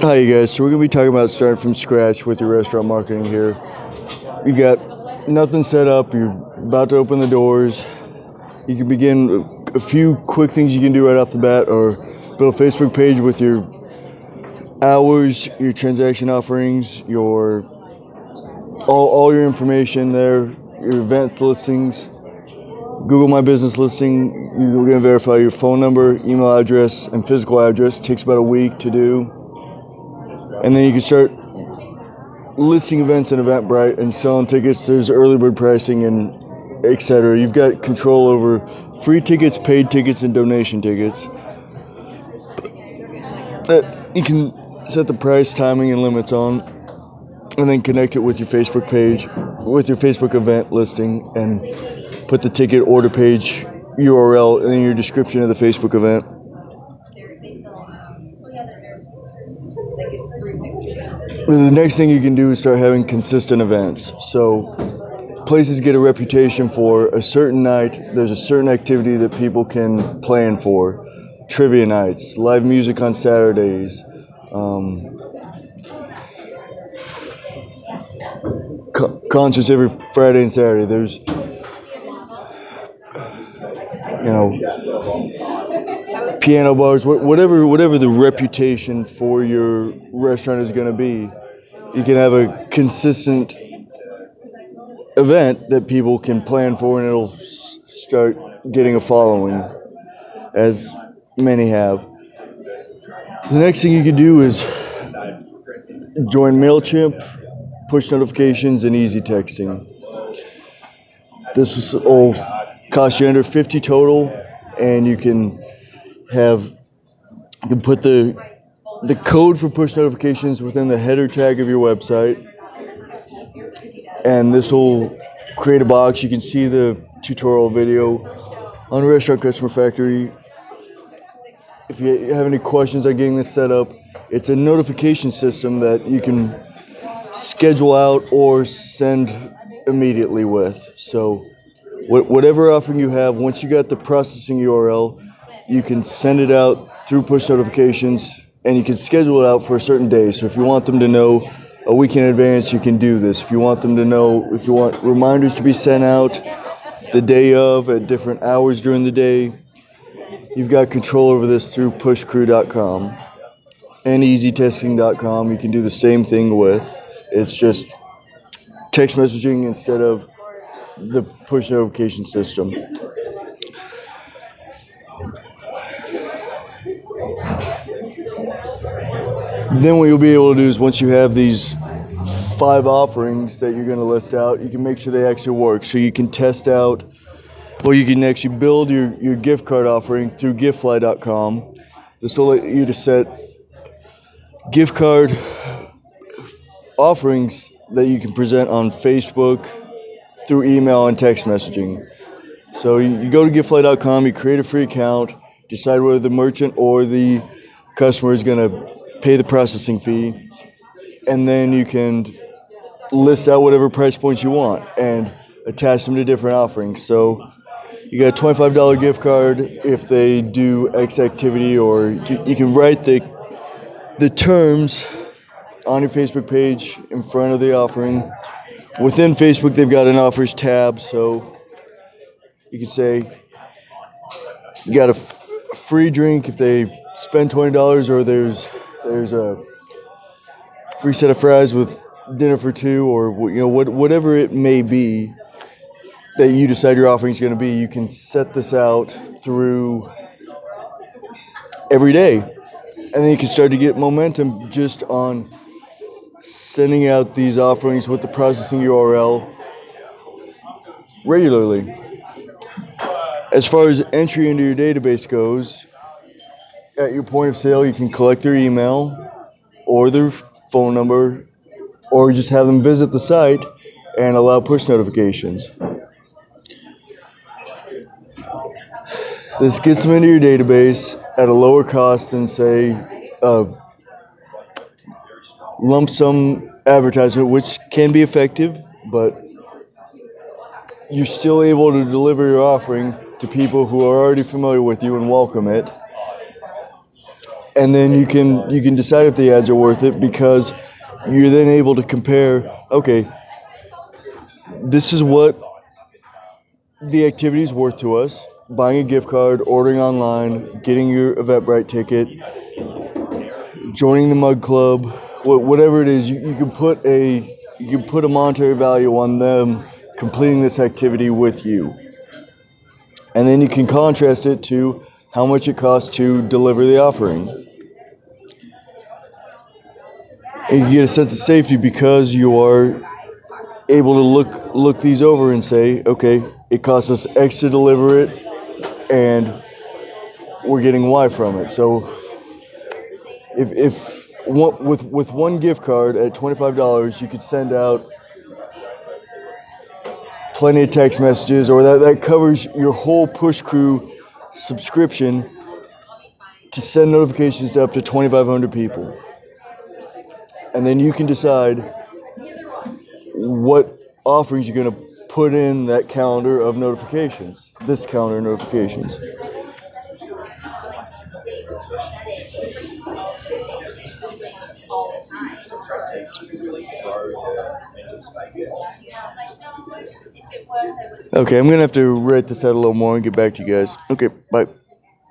Hi, you guys. So we're gonna be talking about starting from scratch with your restaurant marketing here. You got nothing set up. You're about to open the doors. You can begin a few quick things you can do right off the bat, or build a Facebook page with your hours, your transaction offerings, your all, all your information there, your events listings. Google My Business listing. You're going to verify your phone number, email address, and physical address. It takes about a week to do. And then you can start listing events in Eventbrite and selling tickets. There's early bird pricing and etc. You've got control over free tickets, paid tickets, and donation tickets. That you can set the price, timing, and limits on, and then connect it with your Facebook page, with your Facebook event listing, and put the ticket order page URL in your description of the Facebook event. The next thing you can do is start having consistent events. So places get a reputation for a certain night, there's a certain activity that people can plan for. Trivia nights, live music on Saturdays, um, co- concerts every Friday and Saturday. There's you know, piano bars, whatever, whatever the reputation for your restaurant is going to be, you can have a consistent event that people can plan for, and it'll start getting a following, as many have. The next thing you can do is join Mailchimp, push notifications, and EZ Texting. This will cost you under 50 total, and you can have you can put the the code for push notifications within the header tag of your website, and this will create a box. You can see the tutorial video on Restaurant Customer Factory. If you have any questions on getting this set up, it's a notification system that you can schedule out or send immediately with. So whatever offering you have, once you got the processing URL, you can send it out through push notifications and you can schedule it out for a certain day. So if you want them to know a week in advance, you can do this. If you want them to know, if you want reminders to be sent out the day of at different hours during the day, you've got control over this through pushcrew.com and eztexting.com. You can do the same thing with. It's just text messaging instead of the push notification system. Then what you'll be able to do is once you have these five offerings that you're going to list out, you can make sure they actually work. So you can test out, well, you can actually build your, your gift card offering through giftfly.com. This will let you to set gift card offerings that you can present on Facebook through email and text messaging. So you, go to giftfly.com, you create a free account, decide whether the merchant or the customer is going to pay the processing fee, and then you can list out whatever price points you want and attach them to different offerings. So you got a $25 gift card if they do X activity, or you can write the the terms on your Facebook page in front of the offering. Within Facebook, they've got an offers tab, so you can say you got a free drink if they spend twenty dollars, or there's there's a free set of fries with dinner for two, or you know what, whatever it may be that you decide your offering is going to be. You can set this out through every day, and then you can start to get momentum just on sending out these offerings with the processing URL regularly. As far as entry into your database goes, at your point of sale, you can collect their email or their phone number, or just have them visit the site and allow push notifications. This gets them into your database at a lower cost than, say, a lump sum advertisement, which can be effective, but you're still able to deliver your offering to people who are already familiar with you and welcome it. and then you can you can decide if the ads are worth it because you're then able to compare. Okay, this is what the activity is worth to us. Buying a gift card, ordering online, getting your Eventbrite ticket, joining the Mug Club, whatever it is, you, you can put a you can put a monetary value on them completing this activity with you, and then you can contrast it to how much it costs to deliver the offering. And you get a sense of safety because you are able to look look these over and say, okay, it costs us X to deliver it, and we're getting Y from it. So if if one, with with one gift card at twenty five dollars, you could send out plenty of text messages, or that that covers your whole push crew subscription to send notifications to up to twenty five hundred people, and then you can decide what offerings you're going to put in that calendar of notifications, this calendar of notifications. Okay, I'm to have to write this out a little more and get back to you guys. Okay, bye.